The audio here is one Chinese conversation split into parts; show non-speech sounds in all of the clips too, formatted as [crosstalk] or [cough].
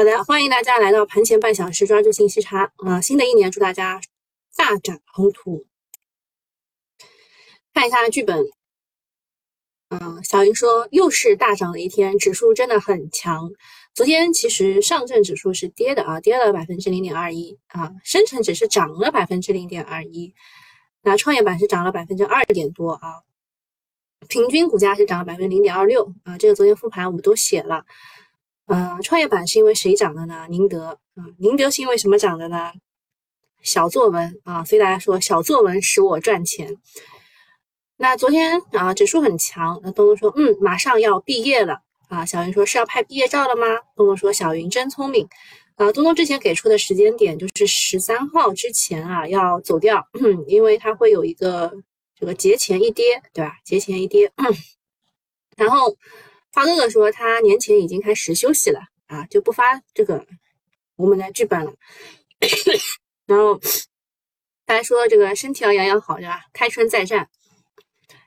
好的，欢迎大家来到盘前半小时，抓住信息差啊！新的一年祝大家大展宏图。看一下剧本，嗯，小云说又是大涨的一天，指数真的很强。昨天其实上证指数是跌的啊，跌了百分之零点二一啊，深成指是涨了百分之零点二一，那创业板是涨了百分之二点多啊，平均股价是涨了百分之零点二六啊，这个昨天复盘我们都写了。呃，创业板是因为谁涨的呢？宁德啊，宁德是因为什么涨的呢？小作文啊，所以大家说小作文使我赚钱。那昨天啊，指数很强，那东东说，嗯，马上要毕业了啊。小云说是要拍毕业照了吗？东东说小云真聪明啊。东东之前给出的时间点就是十三号之前啊要走掉，[clears throat] 因为它会有一个这个节前一跌，对吧？节前一跌，[clears throat] 然后。花哥哥说他年前已经开始休息了啊，就不发这个我们的剧本了。[coughs] 然后大家说这个身体要养养好，对吧？开春再战。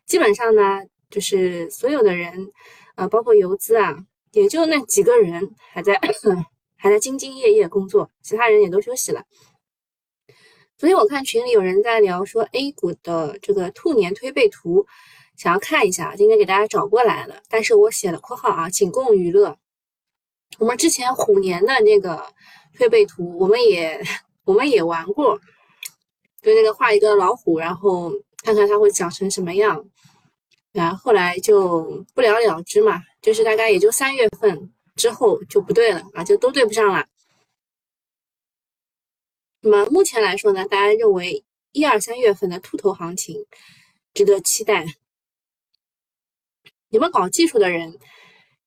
基本上呢，就是所有的人，呃，包括游资啊，也就那几个人还在 [coughs] 还在兢兢业业工作，其他人也都休息了。昨天我看群里有人在聊说 A 股的这个兔年推背图。想要看一下，今天给大家找过来了，但是我写了括号啊，仅供娱乐。我们之前虎年的那个推背图，我们也我们也玩过，就那个画一个老虎，然后看看它会长成什么样，然后后来就不了了之嘛，就是大概也就三月份之后就不对了啊，就都对不上了。那么目前来说呢，大家认为一二三月份的兔头行情值得期待。你们搞技术的人，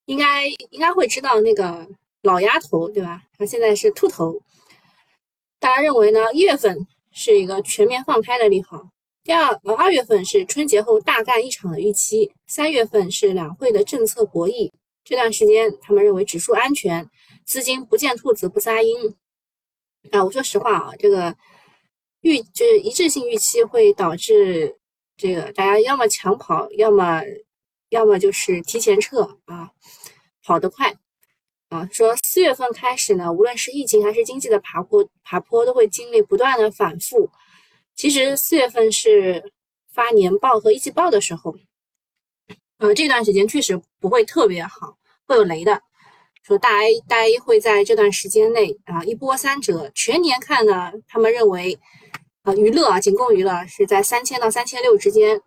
应该应该会知道那个老鸭头，对吧？它现在是兔头。大家认为呢？一月份是一个全面放开的利好，第二呃二月份是春节后大干一场的预期，三月份是两会的政策博弈。这段时间他们认为指数安全，资金不见兔子不撒鹰。啊，我说实话啊，这个预就是一致性预期会导致这个大家要么抢跑，要么。要么就是提前撤啊，跑得快啊。说四月份开始呢，无论是疫情还是经济的爬坡，爬坡都会经历不断的反复。其实四月份是发年报和一季报的时候，呃，这段时间确实不会特别好，会有雷的。说大 A 大 A 会在这段时间内啊一波三折。全年看呢，他们认为啊娱乐啊仅供娱乐是在三千到三千六之间。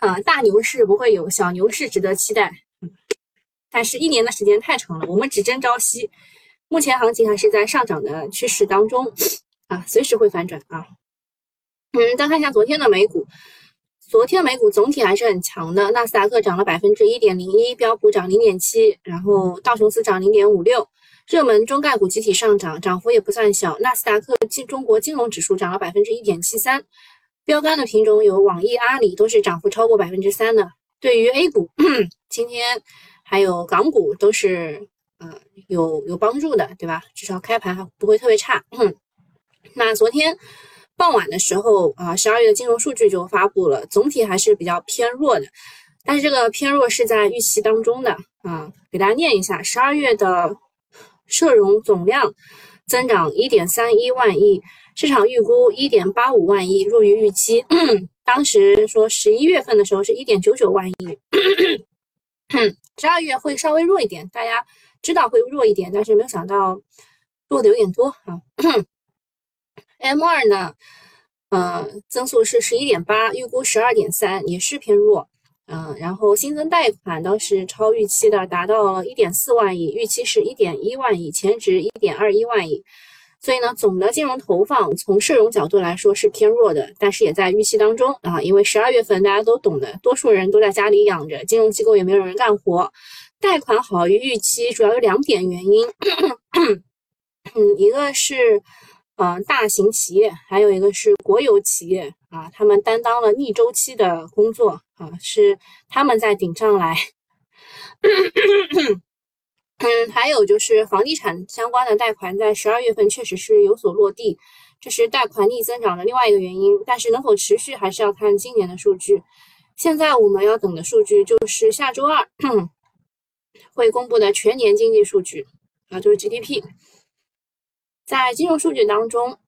啊，大牛市不会有，小牛市值得期待。但是，一年的时间太长了，我们只争朝夕。目前行情还是在上涨的趋势当中，啊，随时会反转啊。嗯，再看一下昨天的美股，昨天美股总体还是很强的，纳斯达克涨了百分之一点零一，标普涨零点七，然后道琼斯涨零点五六，热门中概股集体上涨，涨幅也不算小。纳斯达克金中国金融指数涨了百分之一点七三。标杆的品种有网易、阿里，都是涨幅超过百分之三的。对于 A 股，[clears throat] 今天还有港股都是呃有有帮助的，对吧？至少开盘还不会特别差。[clears throat] 那昨天傍晚的时候啊，十二月的金融数据就发布了，总体还是比较偏弱的。但是这个偏弱是在预期当中的啊，给大家念一下：十二月的社融总量增长一点三一万亿。市场预估一点八五万亿，弱于预期。[clears throat] 当时说十一月份的时候是一点九九万亿，十二月会稍微弱一点，大家知道会弱一点，但是没有想到弱的有点多啊。M 二呢，呃，增速是十一点八，预估十二点三，也是偏弱。嗯，然后新增贷款倒是超预期的，达到了一点四万亿，预期是一点一万亿，前值一点二一万亿。所以呢，总的金融投放从社融角度来说是偏弱的，但是也在预期当中啊。因为十二月份大家都懂的，多数人都在家里养着，金融机构也没有人干活，贷款好于预期，主要有两点原因。嗯，一个是呃大型企业，还有一个是国有企业啊，他们担当了逆周期的工作啊，是他们在顶上来。嗯，还有就是房地产相关的贷款在十二月份确实是有所落地，这是贷款逆增长的另外一个原因。但是能否持续，还是要看今年的数据。现在我们要等的数据就是下周二，会公布的全年经济数据啊，就是 GDP。在金融数据当中，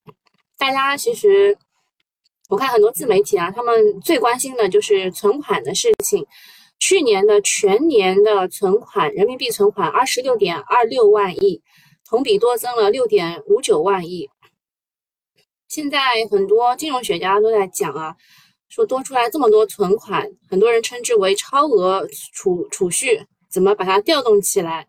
大家其实我看很多自媒体啊，他们最关心的就是存款的事情。去年的全年的存款，人民币存款二十六点二六万亿，同比多增了六点五九万亿。现在很多金融学家都在讲啊，说多出来这么多存款，很多人称之为超额储储蓄，怎么把它调动起来？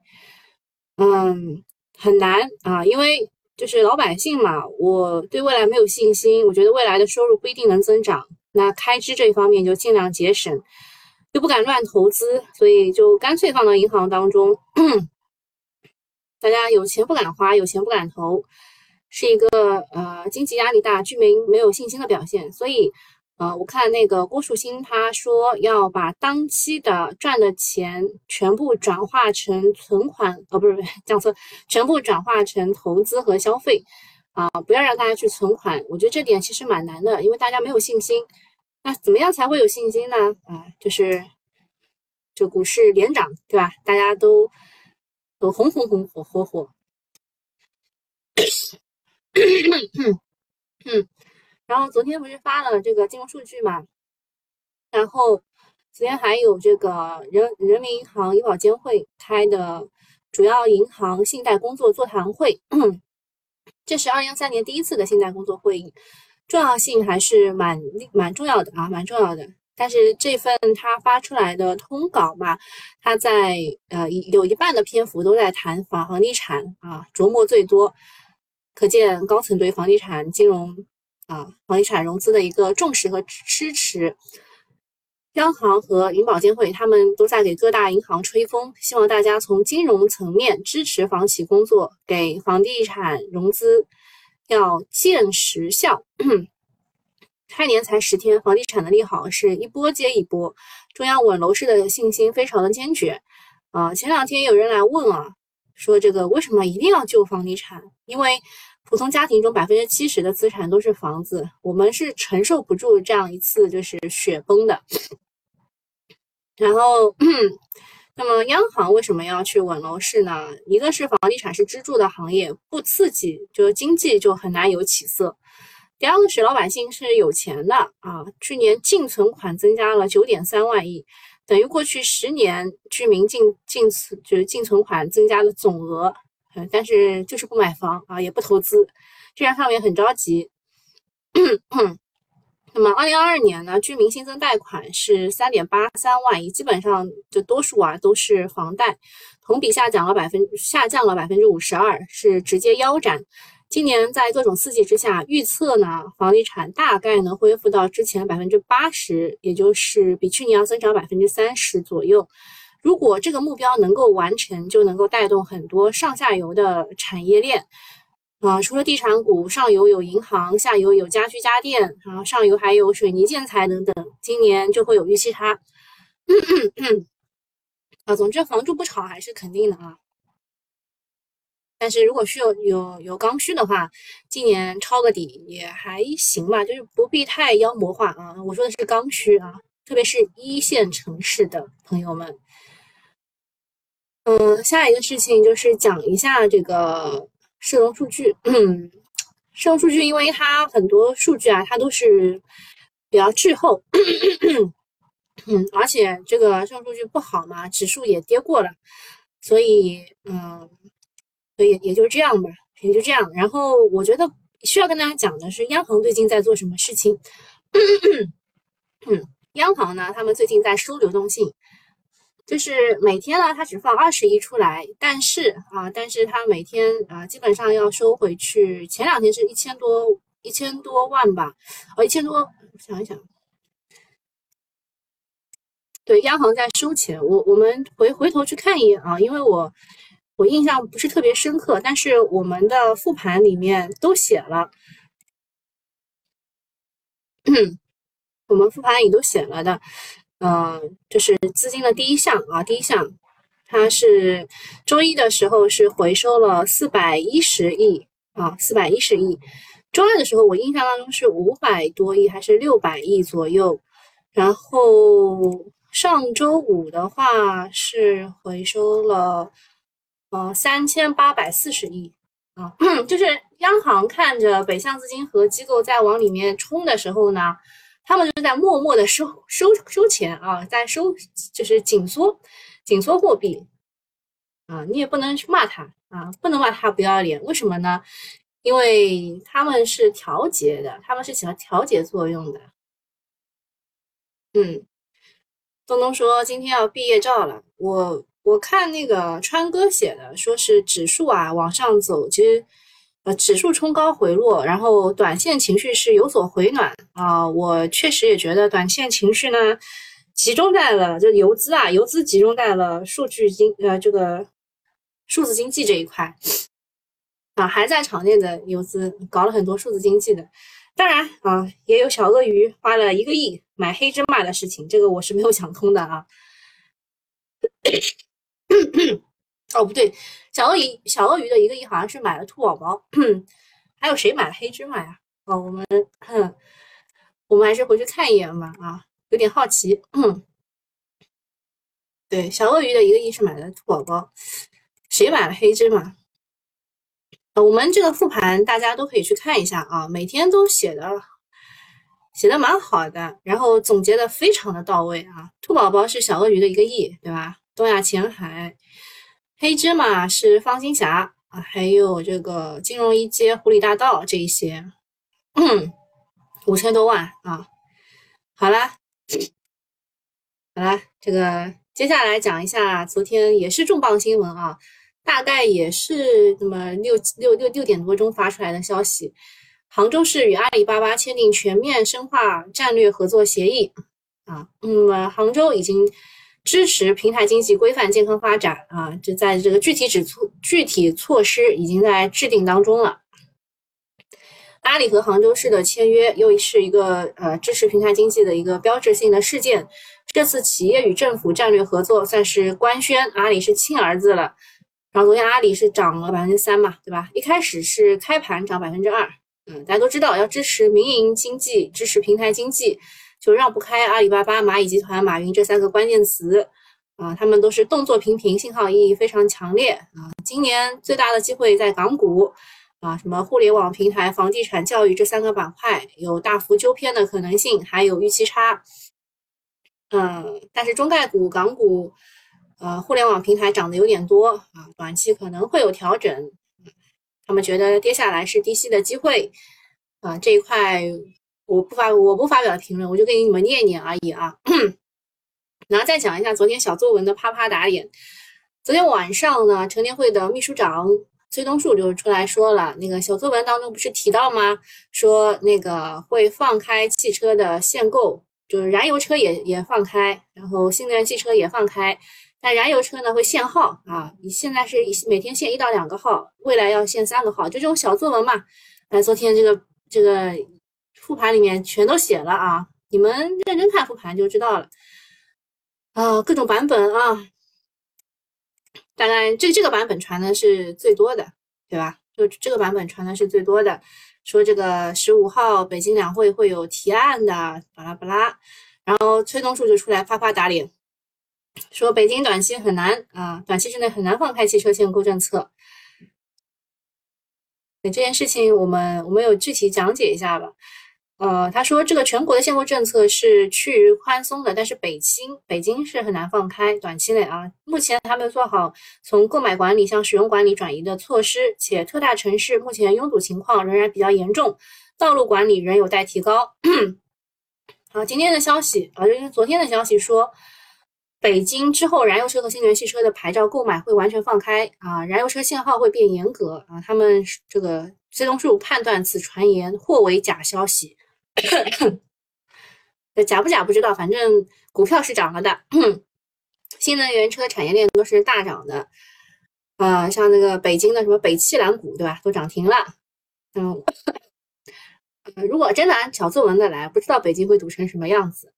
嗯，很难啊，因为就是老百姓嘛，我对未来没有信心，我觉得未来的收入不一定能增长，那开支这一方面就尽量节省，又不敢乱投资，所以就干脆放到银行当中，[clears throat] 大家有钱不敢花，有钱不敢投。是一个呃经济压力大、居民没有信心的表现，所以呃，我看那个郭树清他说要把当期的赚的钱全部转化成存款，哦，不是不是讲错，全部转化成投资和消费啊，不要让大家去存款。我觉得这点其实蛮难的，因为大家没有信心。那怎么样才会有信心呢？啊，就是就股市连涨，对吧？大家都都红红红火火火。[coughs] 嗯，然后昨天不是发了这个金融数据嘛？然后昨天还有这个人人民银行银保监会开的主要银行信贷工作座谈会，这是二零二三年第一次的信贷工作会议，重要性还是蛮蛮重要的啊，蛮重要的。但是这份他发出来的通稿嘛，他在呃有一半的篇幅都在谈房房地产啊，琢磨最多。可见高层对房地产金融啊、房地产融资的一个重视和支持。央行和银保监会他们都在给各大银行吹风，希望大家从金融层面支持房企工作，给房地产融资要见实效。[clears throat] 开年才十天，房地产的利好是一波接一波，中央稳楼市的信心非常的坚决。啊，前两天有人来问啊，说这个为什么一定要救房地产？因为普通家庭中百分之七十的资产都是房子，我们是承受不住这样一次就是雪崩的。然后，[clears throat] 那么央行为什么要去稳楼市呢？一个是房地产是支柱的行业，不刺激就经济就很难有起色。第二个是老百姓是有钱的啊，去年净存款增加了九点三万亿，等于过去十年居民净净存就是净存款增加的总额。嗯，但是就是不买房啊，也不投资，这让他们也很着急。[clears throat] 那么，二零二二年呢，居民新增贷款是三点八三万亿，基本上就多数啊都是房贷，同比下降了百分下降了百分之五十二，是直接腰斩。今年在各种刺激之下，预测呢，房地产大概能恢复到之前百分之八十，也就是比去年要增长百分之三十左右。如果这个目标能够完成，就能够带动很多上下游的产业链啊。除了地产股，上游有银行，下游有家居家电，然后上游还有水泥建材等等。今年就会有预期差。啊，总之房住不炒还是肯定的啊。但是如果需要有有刚需的话，今年抄个底也还行吧，就是不必太妖魔化啊。我说的是刚需啊，特别是一线城市的朋友们。嗯，下一个事情就是讲一下这个社融数据。嗯，社融数据，因为它很多数据啊，它都是比较滞后。[clears throat] 嗯，而且这个社融数据不好嘛，指数也跌过了，所以嗯，所以也就这样吧，也就这样。然后我觉得需要跟大家讲的是，央行最近在做什么事情？[coughs] 嗯，央行呢，他们最近在收流动性。就是每天呢，它只放二十亿出来，但是啊，但是它每天啊，基本上要收回去。前两天是一千多一千多万吧，哦，一千多，想一想，对，央行在收钱。我我们回回头去看一眼啊，因为我我印象不是特别深刻，但是我们的复盘里面都写了，[clears throat] 我们复盘里都写了的。嗯，就是资金的第一项啊，第一项，它是周一的时候是回收了四百一十亿啊，四百一十亿。周二的时候，我印象当中是五百多亿还是六百亿左右。然后上周五的话是回收了呃三千八百四十亿啊，[coughs] 就是央行看着北向资金和机构在往里面冲的时候呢，他们就是在默默的收收收钱啊，在收就是紧缩紧缩货币啊，你也不能去骂他啊，不能骂他不要脸，为什么呢？因为他们是调节的，他们是起到调节作用的。嗯，东东说今天要毕业照了。我我看那个川哥写的，说是指数啊往上走，其实指数冲高回落，然后短线情绪是有所回暖啊。我确实也觉得短线情绪呢集中在了这游资啊，游资集中在了数据经呃这个数字经济这一块。啊，还在场内的游资搞了很多数字经济的，当然啊，也有小鳄鱼花了一个亿买黑芝麻的事情，这个我是没有想通的啊。咳 [coughs] 咳哦，不对，小鳄鱼小鳄鱼的一个亿好像是买了兔宝宝，[clears throat] 还有谁买了黑芝麻呀？哦，我们我们还是回去看一眼吧啊，有点好奇。[clears throat] 对，小鳄鱼的一个亿是买的兔宝宝，谁买了黑芝麻？我们这个复盘大家都可以去看一下啊，每天都写的写的蛮好的，然后总结的非常的到位啊。兔宝宝是小鳄鱼的一个亿，对吧？东亚前海黑芝麻是方金霞啊，还有这个金融一街湖里大道这一些，五千多万啊。好了，好了，这个接下来讲一下昨天也是重磅新闻啊。大概也是那么六六六六点多钟发出来的消息，杭州市与阿里巴巴签订全面深化战略合作协议啊，那么杭州已经支持平台经济规范健康发展啊，就在这个具体指措具体措施已经在制定当中了。阿里和杭州市的签约又是一个呃支持平台经济的一个标志性的事件，这次企业与政府战略合作算是官宣阿里是亲儿子了。然后昨天阿里是涨了百分之三嘛，对吧？一开始是开盘涨百分之二，嗯，大家都知道要支持民营经济、支持平台经济，就绕不开阿里巴巴、蚂蚁集团、马云这三个关键词啊。他们都是动作频频，信号意义非常强烈啊。今年最大的机会在港股啊，什么互联网平台、房地产、教育这三个板块有大幅纠偏的可能性，还有预期差。嗯，但是中概股、港股。呃，互联网平台涨得有点多啊，短期可能会有调整。他们觉得跌下来是低吸的机会啊，这一块我不发我不发表评论，我就给你们念念而已啊。[clears throat] 然后再讲一下昨天小作文的啪啪打脸。昨天晚上呢，成联会的秘书长崔东树就出来说了，那个小作文当中不是提到吗？说那个会放开汽车的限购，就是燃油车也也放开，然后新能源汽车也放开。但燃油车呢会限号啊，你现在是每天限一到两个号，未来要限三个号，就这种小作文嘛。哎，昨天这个这个复盘里面全都写了啊，你们认真看复盘就知道了啊，各种版本啊，大概这这个版本传的是最多的，对吧？就这个版本传的是最多的，说这个十五号北京两会会有提案的，巴拉巴拉，然后崔东树就出来啪啪打脸。说北京短期很难啊，短期之内很难放开汽车限购政策。那这件事情我们我们有具体讲解一下吧。呃，他说这个全国的限购政策是趋于宽松的，但是北京北京是很难放开，短期内啊，目前还没有做好从购买管理向使用管理转移的措施，且特大城市目前拥堵情况仍然比较严重，道路管理仍有待提高。[clears throat] 好，今天的消息啊，就是昨天的消息说。北京之后，燃油车和新能源汽车的牌照购买会完全放开啊，燃油车限号会变严格啊。他们这个崔东树判断此传言或为假消息，[coughs] 假不假不知道，反正股票是涨了的。[coughs] 新能源车产业链都是大涨的，啊，像那个北京的什么北汽蓝股，对吧，都涨停了。嗯，如果真的按小作文的来，不知道北京会堵成什么样子。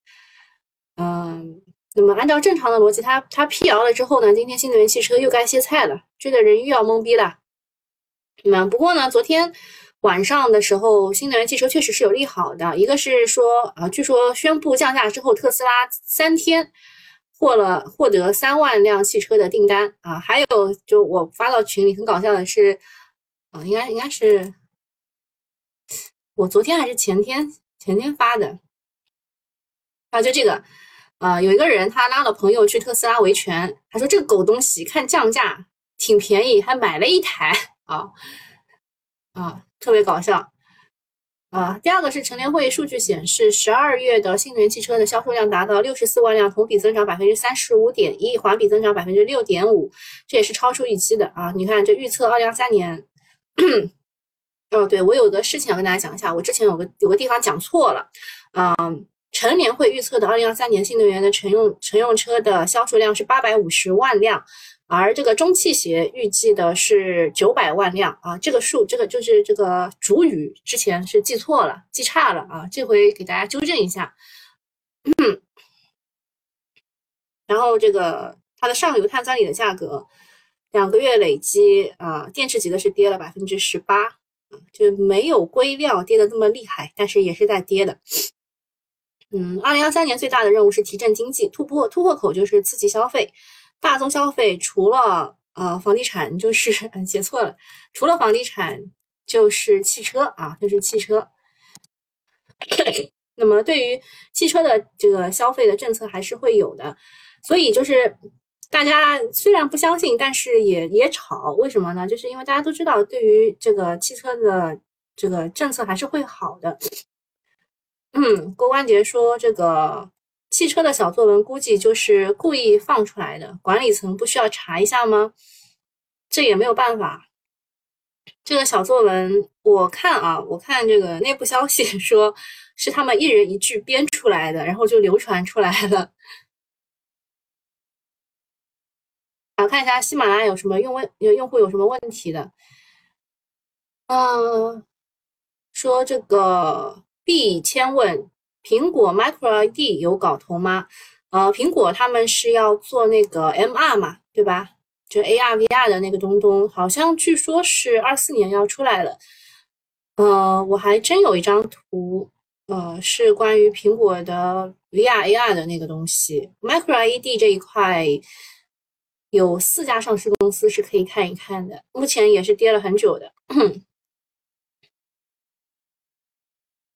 嗯。那么按照正常的逻辑，它它辟谣了之后呢，今天新能源汽车又该歇菜了，追的人又要懵逼了。那么不过呢，昨天晚上的时候，新能源汽车确实是有利好的，一个是说，啊，据说宣布降价之后，特斯拉三天获了获得三万辆汽车的订单。啊，还有就我发到群里很搞笑的是，啊，应该应该是我昨天还是前天前天发的。啊，就这个，啊，有一个人他拉了朋友去特斯拉维权，他说这个狗东西看降价挺便宜，还买了一台。啊啊，特别搞笑。啊，第二个是乘联会数据显示，十二月的新能源汽车的销售量达到六十四万辆，同比增长百分之三十五点一，环比增长百分之六点五，这也是超出预期的啊！你看，这预测二零二三年，[clears throat] 哦，对我有个事情要跟大家讲一下，我之前有个有个地方讲错了，嗯，乘联会预测的二零二三年新能源的乘用乘用车的销售量是八百五十万辆。而这个中汽协预计的是九百万辆啊，这个数，这个就是这个主语之前是记错了，记差了啊，这回给大家纠正一下。然后这个它的上游碳酸锂的价格，两个月累积啊，电池级的是跌了百分之十八啊，就没有硅料跌的这么厉害，但是也是在跌的。嗯，二零二三年最大的任务是提振经济，突破突破口就是刺激消费。大宗消费除了呃房地产就是 [laughs] 写错了，除了房地产就是汽车啊，就是汽车。那么对于汽车的这个消费的政策还是会有的，所以就是大家虽然不相信，但是也也炒，为什么呢？就是因为大家都知道，对于这个汽车的这个政策还是会好的。嗯，郭关杰说这个。汽车的小作文估计就是故意放出来的，管理层不需要查一下吗？这也没有办法。这个小作文，我看啊，我看这个内部消息 [laughs] 说是他们一人一句编出来的，然后就流传出来了。好，看一下喜马拉雅有什么用问有用户有什么问题的。嗯，说这个 B 千问。苹果 Micro LED 有搞头吗？呃，苹果他们是要做那个 MR 嘛，对吧？就 AR VR 的那个东东，好像据说是二四年要出来了。呃，我还真有一张图，呃，是关于苹果的 VR AR 的那个东西。Micro LED 这一块有四家上市公司是可以看一看的，目前也是跌了很久的。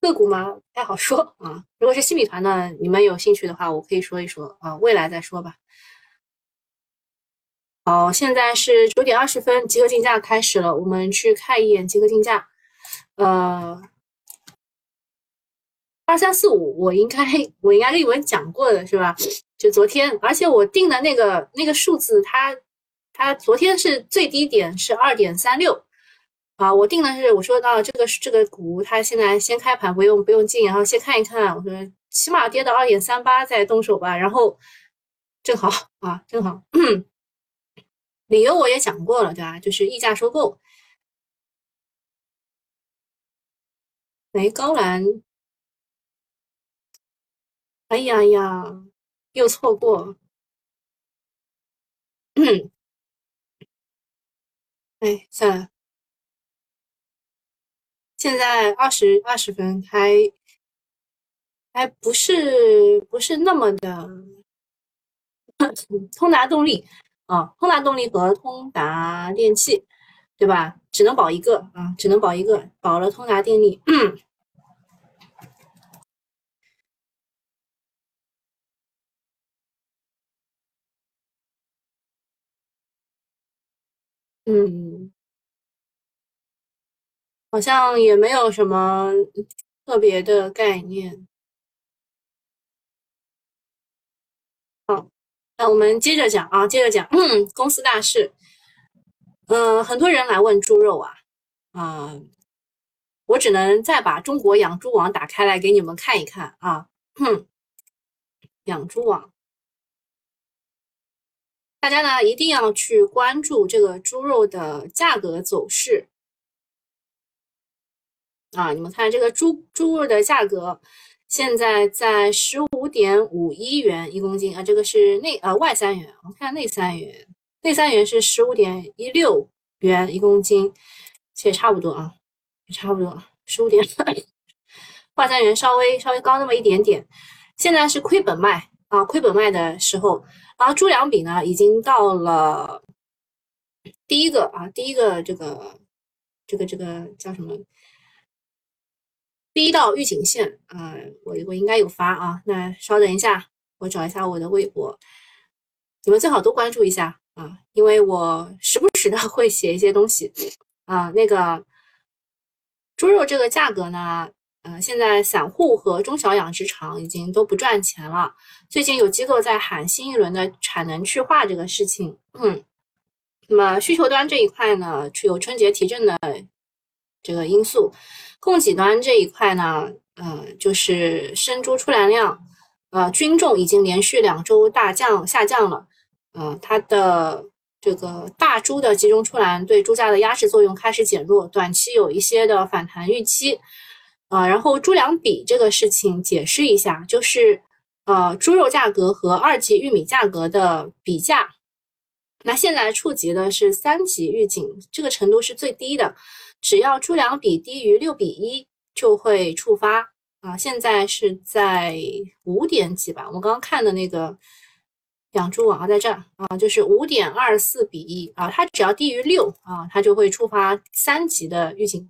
个股吗？不太好说啊。如果是新米团的，你们有兴趣的话，我可以说一说啊。未来再说吧。好，现在是九点二十分，集合竞价开始了，我们去看一眼集合竞价。呃，二三四五，我应该我应该跟你们讲过的是吧？就昨天，而且我定的那个那个数字，它它昨天是最低点是二点三六。啊，我定的是我说到这个这个股，它现在先开盘不用不用进，然后先看一看。我说起码跌到二点三八再动手吧。然后正好啊，正好，[clears throat] 理由我也讲过了，对吧？就是溢价收购。没，高蓝，哎呀呀，又错过。[clears throat] 哎，算了。现在二十二十分还还不是不是那么的，通达动力啊，通达动力和通达电器，对吧？只能保一个啊，只能保一个，保了通达电力。[clears throat] 嗯。好像也没有什么特别的概念。好，那我们接着讲啊，接着讲嗯公司大事。嗯，很多人来问猪肉啊，啊，我只能再把中国养猪网打开来给你们看一看啊。哼养猪网，大家呢一定要去关注这个猪肉的价格走势。啊，你们看这个猪猪肉的价格，现在在十五点五一元一公斤啊，这个是内呃外三元，我们看内三元，内三元是十五点一六元一公斤，其实也差不多啊，也差不多十五点，[laughs] 外三元稍微稍微高那么一点点，现在是亏本卖啊，亏本卖的时候，然后猪粮比呢已经到了第一个啊，第一个这个这个这个叫什么？第一道预警线啊，我我应该有发啊，那稍等一下，我找一下我的微博，你们最好都关注一下啊，因为我时不时的会写一些东西啊，那个猪肉这个价格呢？呃，现在散户和中小养殖场已经都不赚钱了。最近有机构在喊新一轮的产能去化这个事情。嗯，那么需求端这一块呢，有春节提振的这个因素；供给端这一块呢，呃，就是生猪出栏量，呃，均重已经连续两周大降下降了。呃，它的这个大猪的集中出栏对猪价的压制作用开始减弱，短期有一些的反弹预期。啊，然后猪粮比这个事情解释一下，就是呃，猪肉价格和二级玉米价格的比价，那现在触及的是三级预警，这个程度是最低的，只要猪粮比低于六比一就会触发啊，现在是在五点几吧，我刚刚看的那个养猪网在这儿啊，就是五点二四比一啊，它只要低于六啊，它就会触发三级的预警，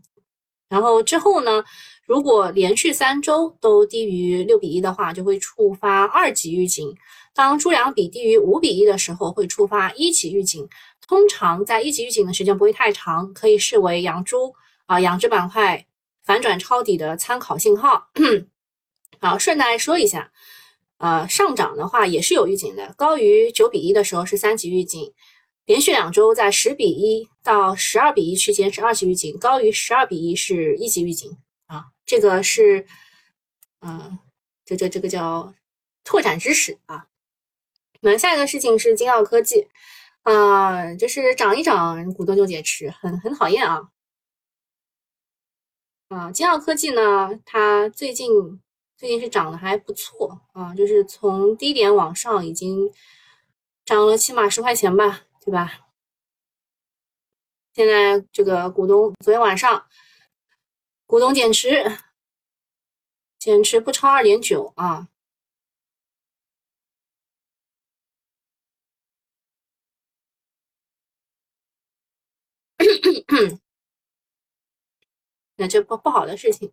然后之后呢？如果连续三周都低于六比一的话，就会触发二级预警。当猪粮比低于五比一的时候，会触发一级预警。通常在一级预警的时间不会太长，可以视为养猪啊养殖板块反转抄底的参考信号。[clears throat] 好，顺带说一下，呃，上涨的话也是有预警的，高于九比一的时候是三级预警，连续两周在十比一到十二比一区间是二级预警，高于十二比一是一级预警。啊这个是，嗯，这这这个叫拓展知识啊。那下一个事情是金奥科技，啊，就是涨一涨股东就减持，很很讨厌啊。啊，金奥科技呢，它最近最近是涨得还不错啊，就是从低点往上已经涨了起码十块钱吧，对吧？现在这个股东昨天晚上。股东减持，减持不超二点九啊。[coughs] 那这不不好的事情。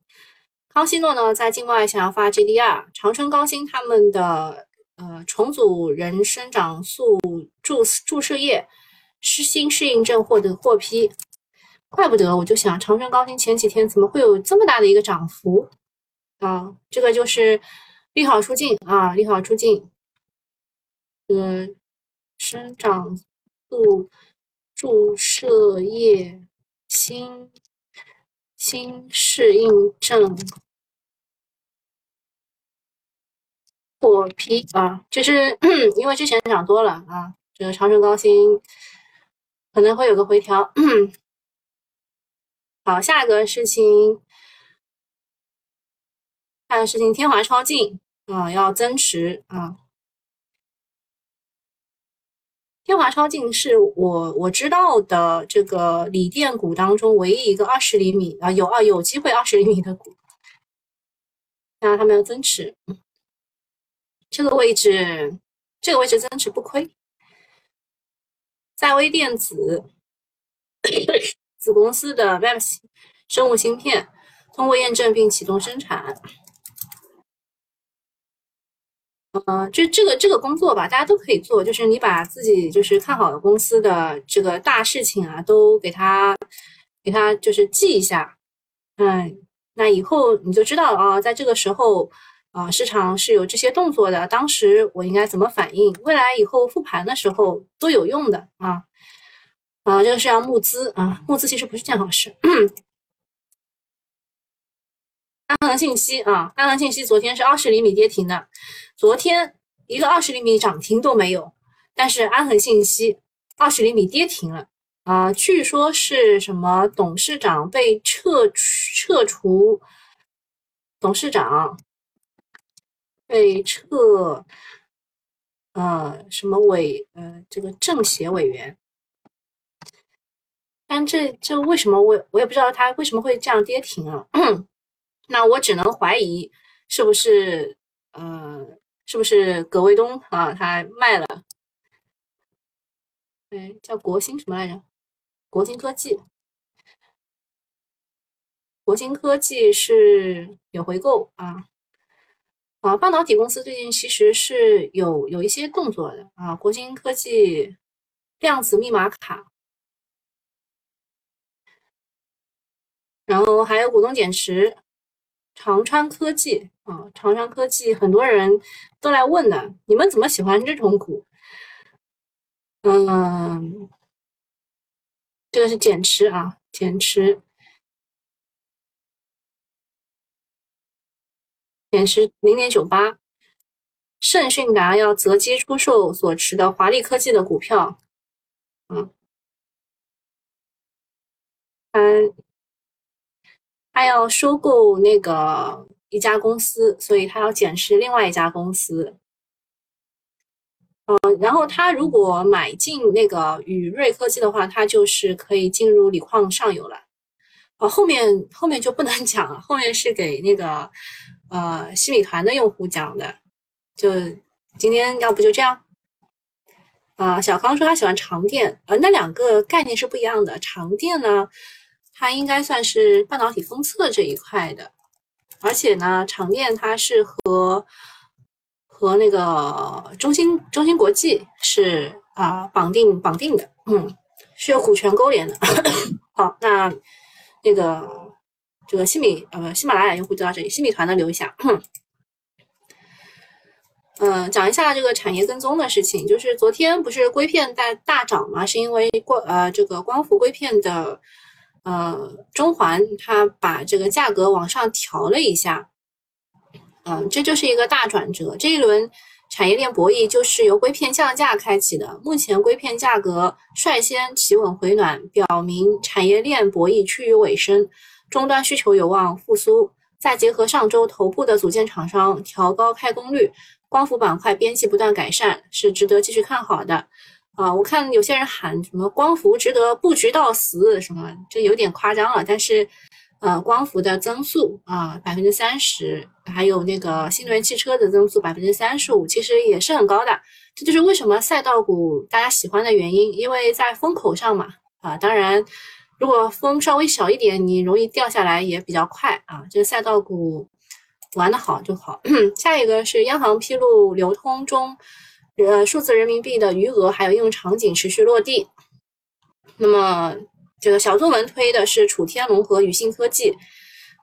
康希诺呢，在境外想要发 GDR，长春高新他们的呃重组人生长素注注射液适新适应症获得获批。怪不得，我就想长春高新前几天怎么会有这么大的一个涨幅啊？这个就是利好出尽啊，利好出尽。呃，生长素注射液新新适应症获批啊，就是 [clears throat] 因为之前涨多了啊，这个长城高新可能会有个回调。好，下一个事情，下一个事情，天华超净啊要增持啊。天华超净是我我知道的这个锂电股当中唯一一个二十厘米啊有啊有机会二十厘米的股，那他们要增持，这个位置这个位置增持不亏。赛微电子。子公司的 Web 生物芯片通过验证并启动生产，呃，就这个这个工作吧，大家都可以做。就是你把自己就是看好的公司的这个大事情啊，都给他给他就是记一下，嗯，那以后你就知道啊，在这个时候啊，市场是有这些动作的，当时我应该怎么反应？未来以后复盘的时候都有用的啊。啊，这个是要募资啊，募资其实不是件好事。[clears throat] 安恒信息啊，安恒信息昨天是二十厘米跌停的，昨天一个二十厘米涨停都没有，但是安恒信息二十厘米跌停了啊，据说是什么董事长被撤撤除，董事长被撤，呃，什么委呃这个政协委员。但这这为什么我我也不知道它为什么会这样跌停啊？那我只能怀疑是不是呃是不是葛卫东啊？他卖了，哎，叫国兴什么来着？国兴科技，国兴科技是有回购啊。啊，半导体公司最近其实是有有一些动作的啊。国兴科技量子密码卡，然后还有股东减持，长川科技啊，长川科技很多人都来问的，你们怎么喜欢这种股？嗯，这个是减持啊，减持。减持零点九八，盛讯达要择机出售所持的华丽科技的股票，嗯，他他要收购那个一家公司，所以他要减持另外一家公司，嗯，然后他如果买进那个宇瑞科技的话，他就是可以进入锂矿上游了，哦，后面后面就不能讲了，后面是给那个。呃，西米团的用户讲的，就今天要不就这样。啊，小康说他喜欢长电，呃，那两个概念是不一样的。长电呢，它应该算是半导体封测这一块的，而且呢，长电它是和和那个中芯中芯国际是啊绑定绑定的，嗯，是有股权勾连的。[coughs] 好，那那个。这个西米呃喜马拉雅用户就到这里，西米团的留一下。嗯，讲一下这个产业跟踪的事情，就是昨天不是硅片大大涨嘛，是因为光呃这个光伏硅片的呃中环它把这个价格往上调了一下，嗯，这就是一个大转折。这一轮产业链博弈就是由硅片降价开启的，目前硅片价格率先企稳回暖，表明产业链博弈趋于尾声。终端需求有望复苏，再结合上周头部的组件厂商调高开工率，光伏板块边际不断改善，是值得继续看好的。啊，我看有些人喊什么光伏值得布局到死，什么这有点夸张了。但是，呃，光伏的增速啊，百分之三十，还有那个新能源汽车的增速百分之三十五，其实也是很高的。这就是为什么赛道股大家喜欢的原因，因为在风口上嘛。啊，当然。如果风稍微小一点，你容易掉下来也比较快啊。这个赛道股玩的好就好。[clears throat] 下一个是央行披露流通中，呃，数字人民币的余额还有应用场景持续落地。那么这个小作文推的是楚天龙和宇信科技，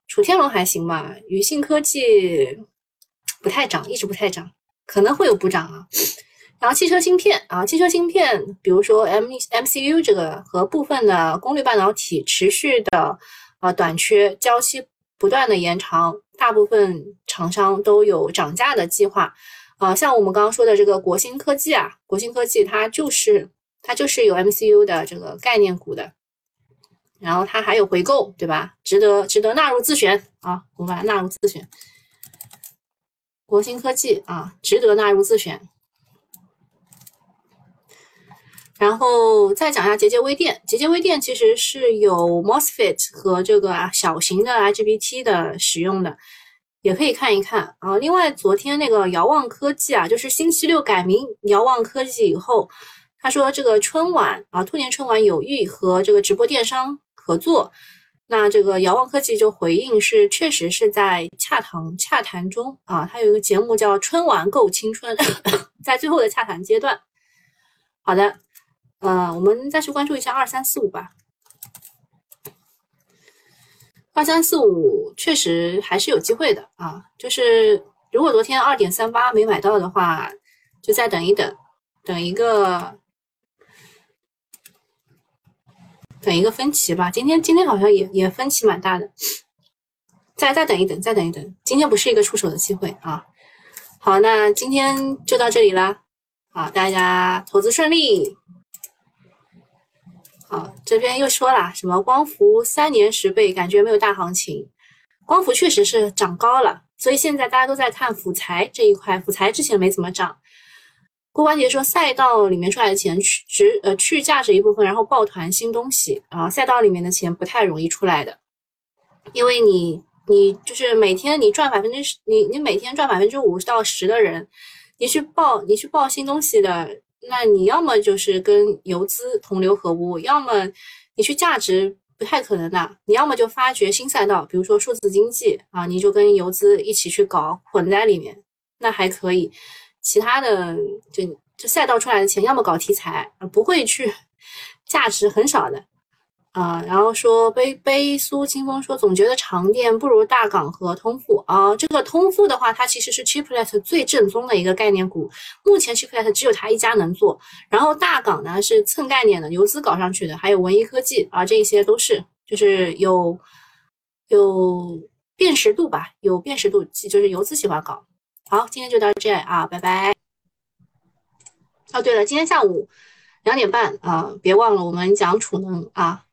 楚天龙还行吧，宇信科技不太涨，一直不太涨，可能会有补涨啊。然后汽车芯片啊，汽车芯片，比如说 M M C U 这个和部分的功率半导体持续的啊短缺，交期不断的延长，大部分厂商都有涨价的计划啊。像我们刚刚说的这个国芯科技啊，国芯科技它就是它就是有 M C U 的这个概念股的，然后它还有回购，对吧？值得值得纳入自选啊，我们把它纳入自选。国芯科技啊，值得纳入自选。然后再讲一下节节微电，节节微电其实是有 MOSFET 和这个小型的 IGBT 的使用的，也可以看一看啊。另外，昨天那个遥望科技啊，就是星期六改名遥望科技以后，他说这个春晚啊，兔年春晚有意和这个直播电商合作，那这个遥望科技就回应是确实是在洽谈洽谈中啊，它有一个节目叫春晚购青春，在最后的洽谈阶段。好的。呃，我们再去关注一下二三四五吧。二三四五确实还是有机会的啊，就是如果昨天二点三八没买到的话，就再等一等，等一个，等一个分歧吧。今天今天好像也也分歧蛮大的，再再等一等，再等一等，今天不是一个出手的机会啊。好，那今天就到这里啦，好，大家投资顺利。好，这边又说了什么光伏三年十倍，感觉没有大行情。光伏确实是涨高了，所以现在大家都在看辅材这一块。辅材之前没怎么涨。郭关杰说，赛道里面出来的钱去值呃去价值一部分，然后抱团新东西啊。赛道里面的钱不太容易出来的，因为你你就是每天你赚百分之十，你你每天赚百分之五到十的人，你去报你去报新东西的，那你要么就是跟游资同流合污，要么你去价值不太可能的，你要么就发掘新赛道，比如说数字经济啊，你就跟游资一起去搞混在里面，那还可以。其他的就就赛道出来的钱，要么搞题材，不会去 [laughs] 价值很少的。啊，然后说悲悲苏清风说，总觉得长电不如大港和通富啊。这个通富的话，它其实是 Chiplet 最正宗的一个概念股，目前 Chiplet 只有它一家能做。然后大港呢是蹭概念的，游资搞上去的，还有文一科技啊，这些都是就是有有辨识度吧，有辨识度，就是游资喜欢搞。好，今天就到这啊，拜拜。哦，对了，今天下午两点半啊，别忘了我们讲储能啊。